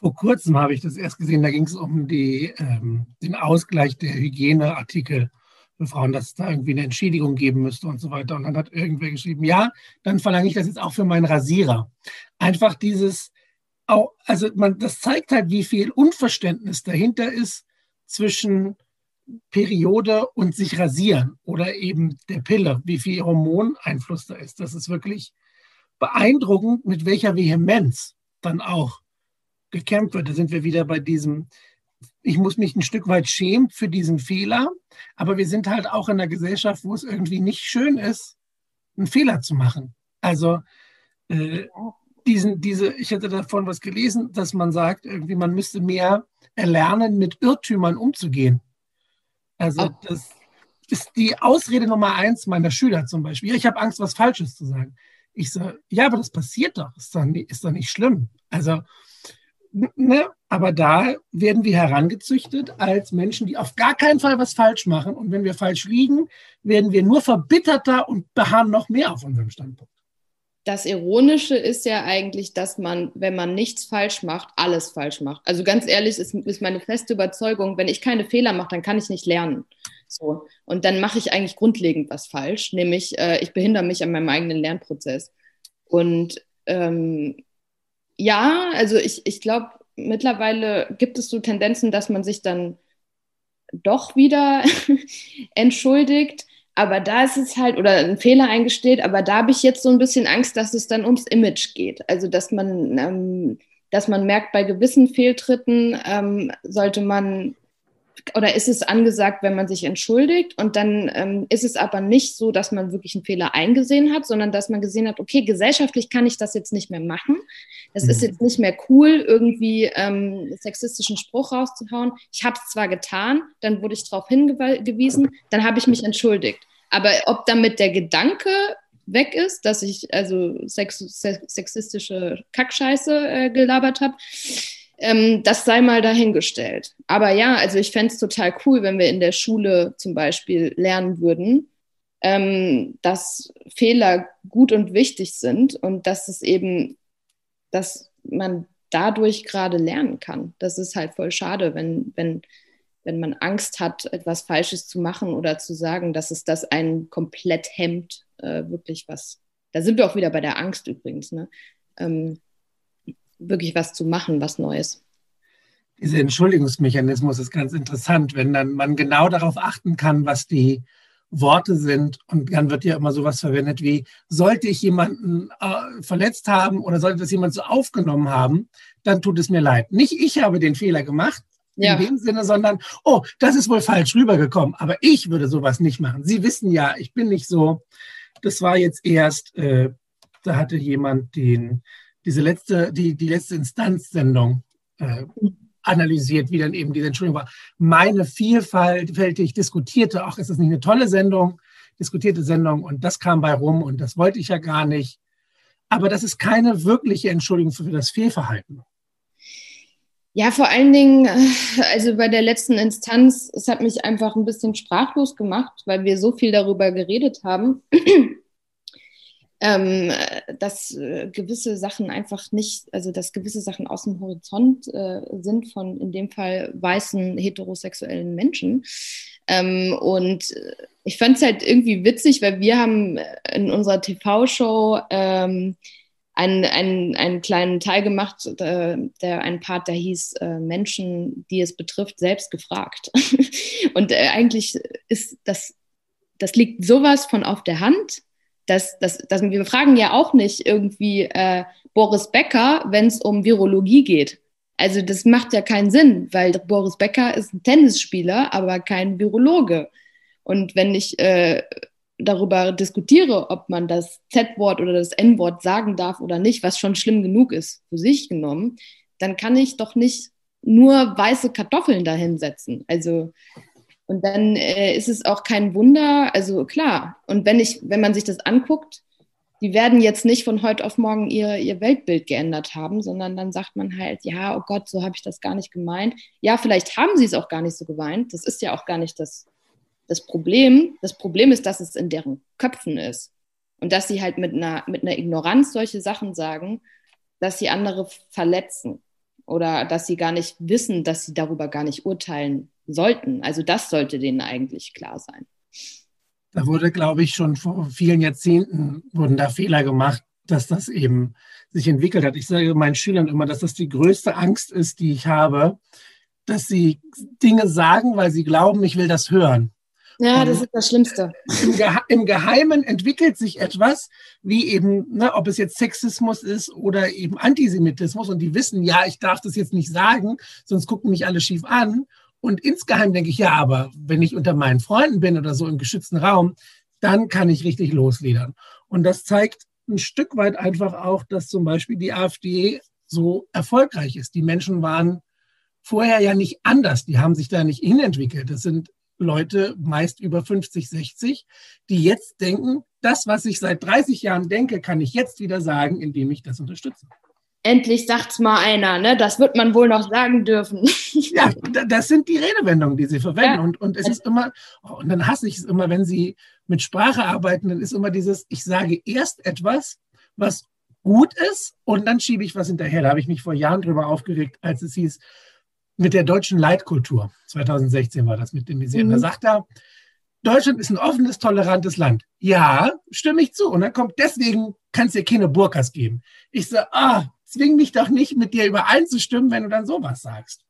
Vor kurzem habe ich das erst gesehen, da ging es um die, ähm, den Ausgleich der Hygieneartikel für Frauen, dass es da irgendwie eine Entschädigung geben müsste und so weiter. Und dann hat irgendwer geschrieben, ja, dann verlange ich das jetzt auch für meinen Rasierer. Einfach dieses, also man, das zeigt halt, wie viel Unverständnis dahinter ist zwischen Periode und sich rasieren oder eben der Pille, wie viel Hormoneinfluss da ist. Das ist wirklich beeindruckend, mit welcher Vehemenz dann auch gekämpft wird. Da sind wir wieder bei diesem, ich muss mich ein Stück weit schämen für diesen Fehler, aber wir sind halt auch in einer Gesellschaft, wo es irgendwie nicht schön ist, einen Fehler zu machen. Also äh, diesen, diese, ich hätte davon was gelesen, dass man sagt, irgendwie man müsste mehr erlernen, mit Irrtümern umzugehen. Also oh. das ist die Ausrede Nummer eins meiner Schüler zum Beispiel. Ich habe Angst, was Falsches zu sagen. Ich so, ja, aber das passiert doch, ist doch nicht, ist doch nicht schlimm. Also, ne, aber da werden wir herangezüchtet als Menschen, die auf gar keinen Fall was falsch machen. Und wenn wir falsch liegen, werden wir nur verbitterter und beharren noch mehr auf unserem Standpunkt das Ironische ist ja eigentlich, dass man, wenn man nichts falsch macht, alles falsch macht. Also ganz ehrlich, ist, ist meine feste Überzeugung, wenn ich keine Fehler mache, dann kann ich nicht lernen. So. Und dann mache ich eigentlich grundlegend was falsch, nämlich äh, ich behindere mich an meinem eigenen Lernprozess. Und ähm, ja, also ich, ich glaube, mittlerweile gibt es so Tendenzen, dass man sich dann doch wieder entschuldigt. Aber da ist es halt, oder ein Fehler eingesteht, aber da habe ich jetzt so ein bisschen Angst, dass es dann ums Image geht. Also dass man, ähm, dass man merkt, bei gewissen Fehltritten ähm, sollte man oder ist es angesagt, wenn man sich entschuldigt und dann ähm, ist es aber nicht so, dass man wirklich einen Fehler eingesehen hat, sondern dass man gesehen hat, okay, gesellschaftlich kann ich das jetzt nicht mehr machen. Es mhm. ist jetzt nicht mehr cool, irgendwie ähm, sexistischen Spruch rauszuhauen. Ich habe es zwar getan, dann wurde ich darauf hingewiesen, dann habe ich mich entschuldigt. Aber ob damit der Gedanke weg ist, dass ich also sex sexistische Kackscheiße äh, gelabert habe, ähm, das sei mal dahingestellt. Aber ja, also ich fände es total cool, wenn wir in der Schule zum Beispiel lernen würden, ähm, dass Fehler gut und wichtig sind und dass es eben, dass man dadurch gerade lernen kann. Das ist halt voll schade, wenn, wenn, wenn man Angst hat, etwas Falsches zu machen oder zu sagen, dass es das einen komplett hemmt, äh, wirklich was. Da sind wir auch wieder bei der Angst übrigens, ne? Ähm, wirklich was zu machen, was Neues. Dieser Entschuldigungsmechanismus ist ganz interessant, wenn dann man genau darauf achten kann, was die Worte sind. Und dann wird ja immer sowas verwendet wie, sollte ich jemanden äh, verletzt haben oder sollte das jemand so aufgenommen haben, dann tut es mir leid. Nicht ich habe den Fehler gemacht, ja. in dem Sinne, sondern, oh, das ist wohl falsch rübergekommen, aber ich würde sowas nicht machen. Sie wissen ja, ich bin nicht so. Das war jetzt erst, äh, da hatte jemand den diese letzte, die, die letzte Instanzsendung äh, analysiert, wie dann eben diese Entschuldigung war. Meine vielfältig diskutierte, auch ist das nicht eine tolle Sendung, diskutierte Sendung und das kam bei rum und das wollte ich ja gar nicht. Aber das ist keine wirkliche Entschuldigung für das Fehlverhalten. Ja, vor allen Dingen, äh, also bei der letzten Instanz, es hat mich einfach ein bisschen sprachlos gemacht, weil wir so viel darüber geredet haben ähm, dass äh, gewisse Sachen einfach nicht, also dass gewisse Sachen aus dem Horizont äh, sind von in dem Fall weißen heterosexuellen Menschen. Ähm, und ich fand es halt irgendwie witzig, weil wir haben in unserer TV-Show ähm, einen, einen, einen kleinen Teil gemacht, äh, der ein Part, der hieß äh, Menschen, die es betrifft, selbst gefragt. und äh, eigentlich ist das, das liegt sowas von auf der Hand das, das, das, wir fragen ja auch nicht irgendwie Boris Becker, wenn es um Virologie geht. Also das macht ja keinen Sinn, weil Boris Becker ist ein Tennisspieler, aber kein Virologe. Und wenn ich äh, darüber diskutiere, ob man das Z-Wort oder das N-Wort sagen darf oder nicht, was schon schlimm genug ist für sich genommen, dann kann ich doch nicht nur weiße Kartoffeln dahinsetzen. Also und dann äh, ist es auch kein Wunder, also klar. Und wenn ich, wenn man sich das anguckt, die werden jetzt nicht von heute auf morgen ihr, ihr Weltbild geändert haben, sondern dann sagt man halt, ja, oh Gott, so habe ich das gar nicht gemeint. Ja, vielleicht haben sie es auch gar nicht so gemeint. Das ist ja auch gar nicht das, das Problem. Das Problem ist, dass es in deren Köpfen ist. Und dass sie halt mit einer, mit einer Ignoranz solche Sachen sagen, dass sie andere verletzen oder dass sie gar nicht wissen, dass sie darüber gar nicht urteilen sollten. Also das sollte denen eigentlich klar sein. Da wurde, glaube ich, schon vor vielen Jahrzehnten wurden da Fehler gemacht, dass das eben sich entwickelt hat. Ich sage meinen Schülern immer, dass das die größte Angst ist, die ich habe, dass sie Dinge sagen, weil sie glauben, ich will das hören. Ja, das ist das Schlimmste. Im, Gehe Im, Geheimen entwickelt sich etwas, wie eben, ne, ob es jetzt Sexismus ist oder eben Antisemitismus. Und die wissen, ja, ich darf das jetzt nicht sagen, sonst gucken mich alle schief an. Und insgeheim denke ich, ja, aber wenn ich unter meinen Freunden bin oder so im geschützten Raum, dann kann ich richtig losledern. Und das zeigt ein Stück weit einfach auch, dass zum Beispiel die AfD so erfolgreich ist. Die Menschen waren vorher ja nicht anders. Die haben sich da nicht hinentwickelt. Das sind Leute, meist über 50, 60, die jetzt denken, das, was ich seit 30 Jahren denke, kann ich jetzt wieder sagen, indem ich das unterstütze endlich sagt's mal einer, ne? Das wird man wohl noch sagen dürfen. Ja, das sind die Redewendungen, die sie verwenden. Ja. Und, und es ist immer, oh, und dann hasse ich es immer, wenn sie mit Sprache arbeiten, dann ist immer dieses, ich sage erst etwas, was gut ist, und dann schiebe ich was hinterher. Da habe ich mich vor Jahren drüber aufgeregt, als es hieß, mit der deutschen Leitkultur. 2016 war das mit dem Museum. Mhm. Da sagt er, Deutschland ist ein offenes, tolerantes Land. Ja, stimme ich zu. Und dann kommt, deswegen kann es dir keine Burkas geben. Ich sage, ah, zwing mich doch nicht, mit dir übereinzustimmen, wenn du dann sowas sagst.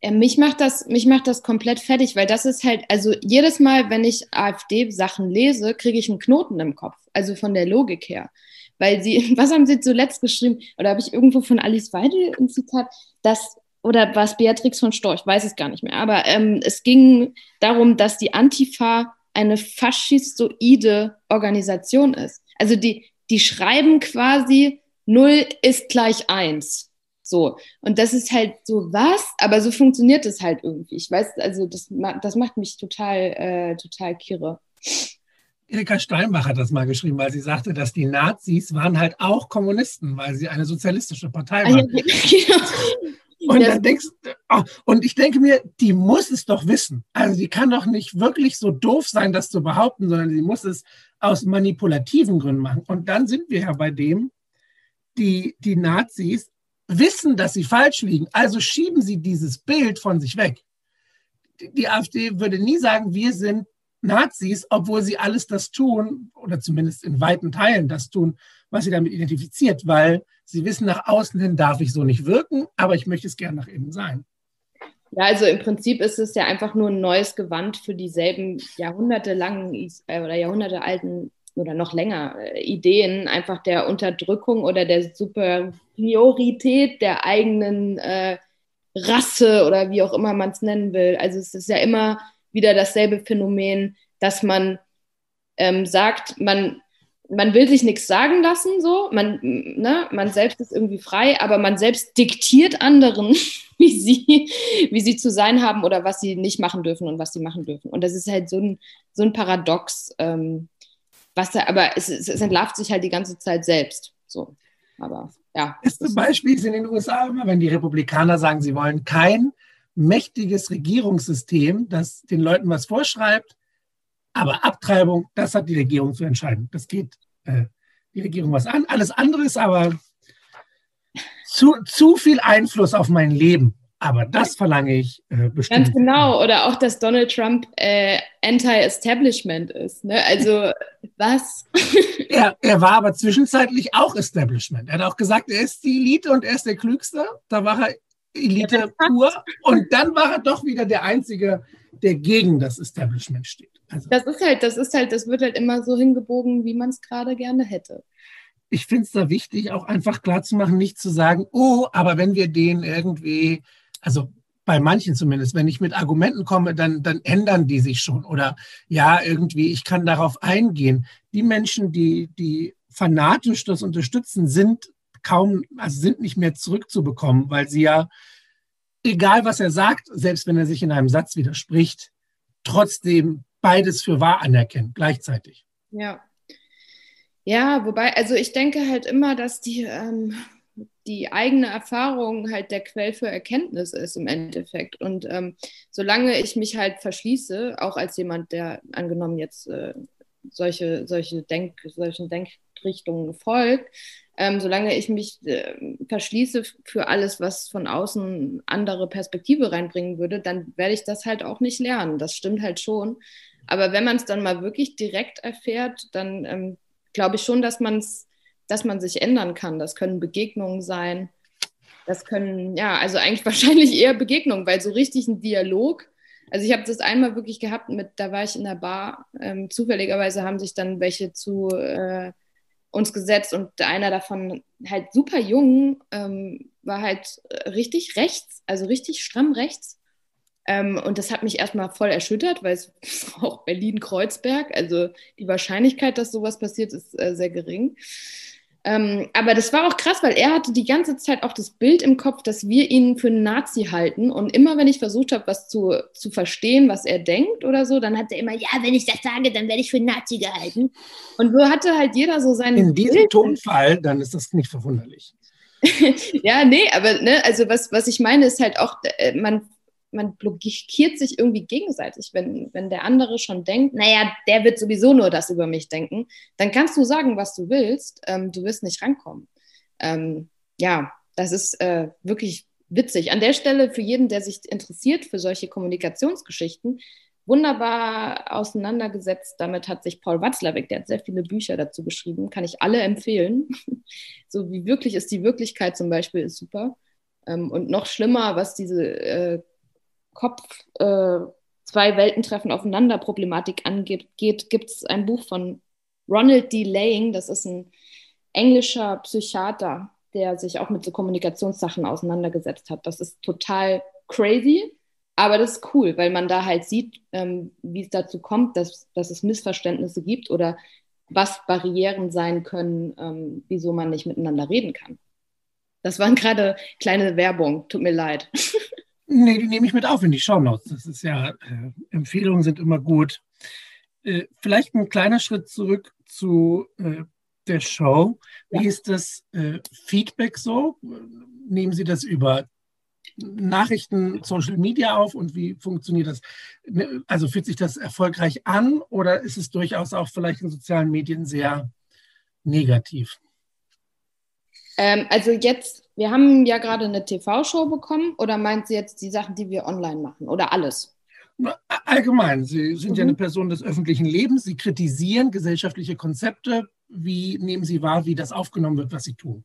Ja, mich macht das, mich macht das komplett fertig, weil das ist halt, also jedes Mal, wenn ich AfD-Sachen lese, kriege ich einen Knoten im Kopf. Also von der Logik her. Weil sie, was haben sie zuletzt geschrieben? Oder habe ich irgendwo von Alice Weidel ein Zitat, dass oder was Beatrix von Storch, weiß es gar nicht mehr. Aber ähm, es ging darum, dass die Antifa eine faschistoide Organisation ist. Also die, die schreiben quasi, null ist gleich eins. So. Und das ist halt so, was? Aber so funktioniert es halt irgendwie. Ich weiß, also das, das macht mich total, äh, total kirre. Erika Steinbach hat das mal geschrieben, weil sie sagte, dass die Nazis waren halt auch Kommunisten, weil sie eine sozialistische Partei ah, waren. Ja, Und, dann denkst, oh, und ich denke mir, die muss es doch wissen. Also die kann doch nicht wirklich so doof sein, das zu behaupten, sondern sie muss es aus manipulativen Gründen machen. Und dann sind wir ja bei dem, die, die Nazis wissen, dass sie falsch liegen. Also schieben sie dieses Bild von sich weg. Die AfD würde nie sagen, wir sind Nazis, obwohl sie alles das tun, oder zumindest in weiten Teilen das tun, was sie damit identifiziert, weil sie wissen, nach außen hin darf ich so nicht wirken, aber ich möchte es gern nach innen sein. Ja, also im Prinzip ist es ja einfach nur ein neues Gewand für dieselben jahrhundertelangen äh, oder jahrhundertealten oder noch länger äh, Ideen einfach der Unterdrückung oder der Superiorität der eigenen äh, Rasse oder wie auch immer man es nennen will. Also es ist ja immer wieder dasselbe Phänomen, dass man ähm, sagt, man, man will sich nichts sagen lassen, so, man, ne, man selbst ist irgendwie frei, aber man selbst diktiert anderen, wie sie, wie sie zu sein haben oder was sie nicht machen dürfen und was sie machen dürfen. Und das ist halt so ein, so ein Paradox, ähm, was da, aber es, es, es entlarvt sich halt die ganze Zeit selbst. So. Aber ja. Das beste Beispiel ist in den USA immer, wenn die Republikaner sagen, sie wollen kein mächtiges Regierungssystem, das den Leuten was vorschreibt. Aber Abtreibung, das hat die Regierung zu entscheiden. Das geht äh, die Regierung was an. Alles andere ist aber zu, zu viel Einfluss auf mein Leben. Aber das verlange ich äh, bestimmt. Ganz genau. Oder auch, dass Donald Trump äh, Anti-Establishment ist. Ne? Also, was? er, er war aber zwischenzeitlich auch Establishment. Er hat auch gesagt, er ist die Elite und er ist der Klügste. Da war er Elite pur. Und dann war er doch wieder der Einzige, der gegen das Establishment steht. Also, das ist halt, das ist halt, das wird halt immer so hingebogen, wie man es gerade gerne hätte. Ich finde es da wichtig, auch einfach klarzumachen, nicht zu sagen, oh, aber wenn wir den irgendwie, also bei manchen zumindest, wenn ich mit Argumenten komme, dann, dann ändern die sich schon. Oder ja, irgendwie, ich kann darauf eingehen. Die Menschen, die, die fanatisch das unterstützen, sind kaum, also sind nicht mehr zurückzubekommen, weil sie ja, egal was er sagt, selbst wenn er sich in einem Satz widerspricht, trotzdem beides für wahr anerkennen, gleichzeitig. Ja. Ja, wobei, also ich denke halt immer, dass die, ähm, die eigene Erfahrung halt der Quell für Erkenntnis ist im Endeffekt. Und ähm, solange ich mich halt verschließe, auch als jemand, der angenommen jetzt äh, solche, solche Denk, solchen Denkrichtungen folgt, ähm, solange ich mich äh, verschließe für alles, was von außen andere Perspektive reinbringen würde, dann werde ich das halt auch nicht lernen. Das stimmt halt schon. Aber wenn man es dann mal wirklich direkt erfährt, dann ähm, glaube ich schon, dass man dass man sich ändern kann. Das können Begegnungen sein. Das können, ja, also eigentlich wahrscheinlich eher Begegnungen, weil so richtig ein Dialog, also ich habe das einmal wirklich gehabt mit, da war ich in der Bar, ähm, zufälligerweise haben sich dann welche zu äh, uns gesetzt und einer davon halt super jung, ähm, war halt richtig rechts, also richtig stramm rechts. Ähm, und das hat mich erstmal voll erschüttert, weil es auch Berlin-Kreuzberg, also die Wahrscheinlichkeit, dass sowas passiert, ist äh, sehr gering. Ähm, aber das war auch krass, weil er hatte die ganze Zeit auch das Bild im Kopf, dass wir ihn für einen Nazi halten. Und immer, wenn ich versucht habe, was zu, zu verstehen, was er denkt oder so, dann hat er immer, ja, wenn ich das sage, dann werde ich für einen Nazi gehalten. Und so hatte halt jeder so seinen. In diesem Bild. Tonfall, dann ist das nicht verwunderlich. ja, nee, aber ne, also was, was ich meine, ist halt auch, äh, man man blockiert sich irgendwie gegenseitig. Wenn, wenn der andere schon denkt, naja, der wird sowieso nur das über mich denken, dann kannst du sagen, was du willst, ähm, du wirst nicht rankommen. Ähm, ja, das ist äh, wirklich witzig. An der Stelle für jeden, der sich interessiert für solche Kommunikationsgeschichten, wunderbar auseinandergesetzt. Damit hat sich Paul Watzlawick, der hat sehr viele Bücher dazu geschrieben, kann ich alle empfehlen. so wie wirklich ist die Wirklichkeit zum Beispiel, ist super. Ähm, und noch schlimmer, was diese äh, Kopf äh, zwei Welten treffen aufeinander Problematik angeht, gibt es ein Buch von Ronald D. Laying, das ist ein englischer Psychiater, der sich auch mit so Kommunikationssachen auseinandergesetzt hat. Das ist total crazy, aber das ist cool, weil man da halt sieht, ähm, wie es dazu kommt, dass, dass es Missverständnisse gibt oder was Barrieren sein können, ähm, wieso man nicht miteinander reden kann. Das waren gerade kleine Werbung, tut mir leid. Nee, die nehme ich mit auf in die Shownotes. Das ist ja, äh, Empfehlungen sind immer gut. Äh, vielleicht ein kleiner Schritt zurück zu äh, der Show. Wie ja. ist das äh, Feedback so? Nehmen Sie das über Nachrichten, Social Media auf und wie funktioniert das? Ne, also fühlt sich das erfolgreich an oder ist es durchaus auch vielleicht in sozialen Medien sehr negativ? Ähm, also jetzt, wir haben ja gerade eine TV-Show bekommen oder meint sie jetzt die Sachen, die wir online machen oder alles? Allgemein, Sie sind mhm. ja eine Person des öffentlichen Lebens. Sie kritisieren gesellschaftliche Konzepte. Wie nehmen Sie wahr, wie das aufgenommen wird, was Sie tun?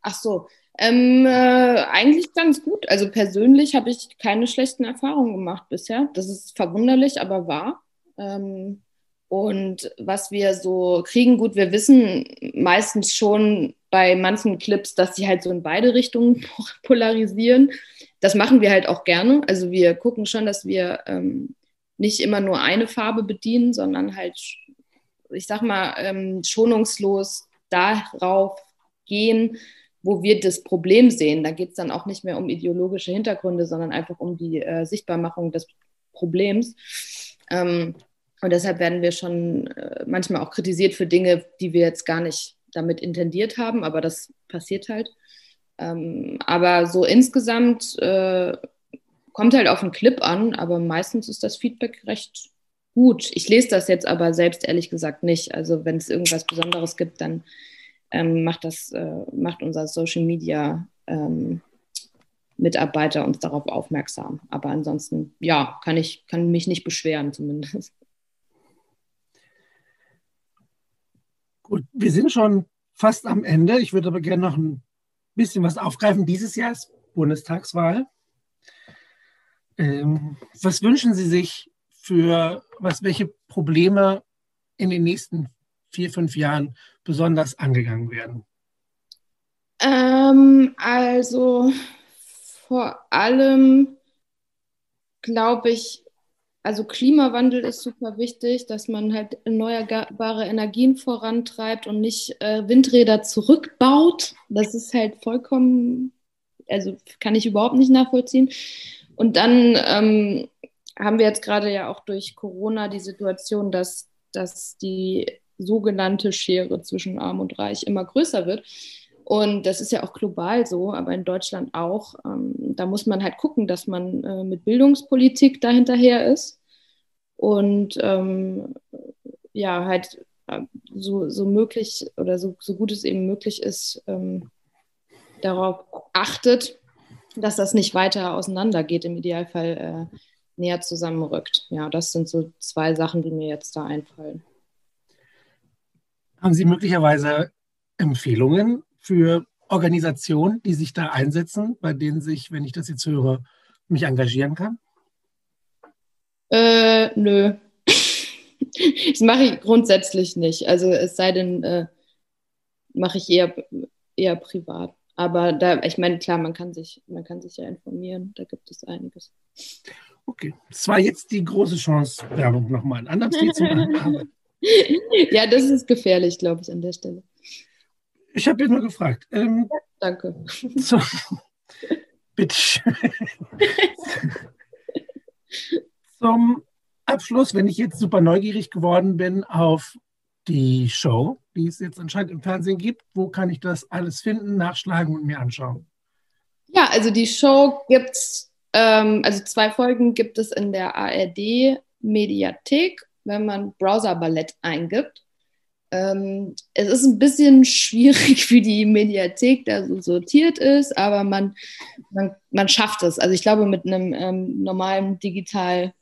Ach so, ähm, äh, eigentlich ganz gut. Also persönlich habe ich keine schlechten Erfahrungen gemacht bisher. Das ist verwunderlich, aber wahr. Ähm, und was wir so kriegen, gut, wir wissen meistens schon bei manchen Clips, dass sie halt so in beide Richtungen polarisieren. Das machen wir halt auch gerne. Also wir gucken schon, dass wir ähm, nicht immer nur eine Farbe bedienen, sondern halt, ich sag mal, ähm, schonungslos darauf gehen, wo wir das Problem sehen. Da geht es dann auch nicht mehr um ideologische Hintergründe, sondern einfach um die äh, Sichtbarmachung des Problems. Ähm, und deshalb werden wir schon äh, manchmal auch kritisiert für Dinge, die wir jetzt gar nicht damit intendiert haben, aber das passiert halt. Ähm, aber so insgesamt äh, kommt halt auf den Clip an, aber meistens ist das Feedback recht gut. Ich lese das jetzt aber selbst ehrlich gesagt nicht. Also wenn es irgendwas Besonderes gibt, dann ähm, macht das, äh, macht unser Social Media ähm, Mitarbeiter uns darauf aufmerksam. Aber ansonsten, ja, kann ich, kann mich nicht beschweren zumindest. Gut, wir sind schon fast am Ende. Ich würde aber gerne noch ein bisschen was aufgreifen. Dieses Jahr ist Bundestagswahl. Ähm, was wünschen Sie sich für was, welche Probleme in den nächsten vier, fünf Jahren besonders angegangen werden? Ähm, also vor allem glaube ich, also Klimawandel ist super wichtig, dass man halt erneuerbare Energien vorantreibt und nicht äh, Windräder zurückbaut. Das ist halt vollkommen, also kann ich überhaupt nicht nachvollziehen. Und dann ähm, haben wir jetzt gerade ja auch durch Corona die Situation, dass, dass die sogenannte Schere zwischen Arm und Reich immer größer wird. Und das ist ja auch global so, aber in Deutschland auch. Ähm, da muss man halt gucken, dass man äh, mit Bildungspolitik dahinterher ist und ähm, ja, halt äh, so, so möglich oder so, so gut es eben möglich ist, ähm, darauf achtet, dass das nicht weiter auseinandergeht, im Idealfall äh, näher zusammenrückt. Ja, das sind so zwei Sachen, die mir jetzt da einfallen. Haben Sie möglicherweise Empfehlungen für Organisationen, die sich da einsetzen, bei denen sich, wenn ich das jetzt höre, mich engagieren kann? Äh, nö. das mache ich grundsätzlich nicht. Also es sei denn, äh, mache ich eher, eher privat. Aber da, ich meine, klar, man kann sich, man kann sich ja informieren, da gibt es einiges. Okay, das war jetzt die große Chance, Werbung nochmal in anderen zu machen. ja, das ist gefährlich, glaube ich, an der Stelle. Ich habe jetzt nur gefragt. Ähm, ja, danke. So, bitte. Zum Abschluss, wenn ich jetzt super neugierig geworden bin auf die Show, die es jetzt anscheinend im Fernsehen gibt, wo kann ich das alles finden, nachschlagen und mir anschauen? Ja, also die Show gibt es, ähm, also zwei Folgen gibt es in der ARD Mediathek, wenn man Browser Ballett eingibt. Ähm, es ist ein bisschen schwierig, wie die Mediathek da so sortiert ist, aber man, man, man schafft es. Also ich glaube, mit einem ähm, normalen Digital,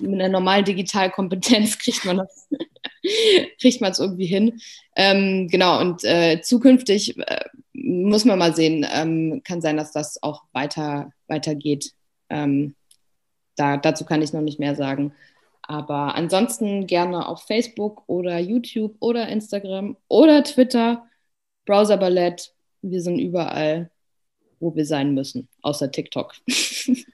mit einer normalen Digitalkompetenz kriegt man das, kriegt man es irgendwie hin. Ähm, genau, und äh, zukünftig äh, muss man mal sehen, ähm, kann sein, dass das auch weiter weitergeht. Ähm, da, dazu kann ich noch nicht mehr sagen. Aber ansonsten gerne auf Facebook oder YouTube oder Instagram oder Twitter, Browser Ballett, wir sind überall, wo wir sein müssen, außer TikTok.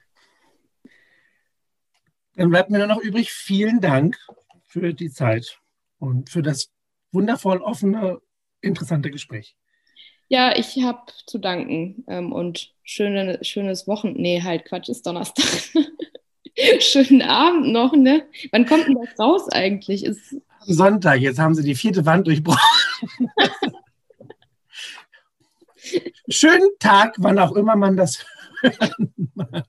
Dann bleibt mir nur noch übrig, vielen Dank für die Zeit und für das wundervoll offene, interessante Gespräch. Ja, ich habe zu danken ähm, und schöne, schönes Wochenende. Nee, halt Quatsch, ist Donnerstag. Schönen Abend noch, ne? Wann kommt denn das raus eigentlich? Ist Sonntag, jetzt haben sie die vierte Wand durchbrochen. Schönen Tag, wann auch immer man das hören mag.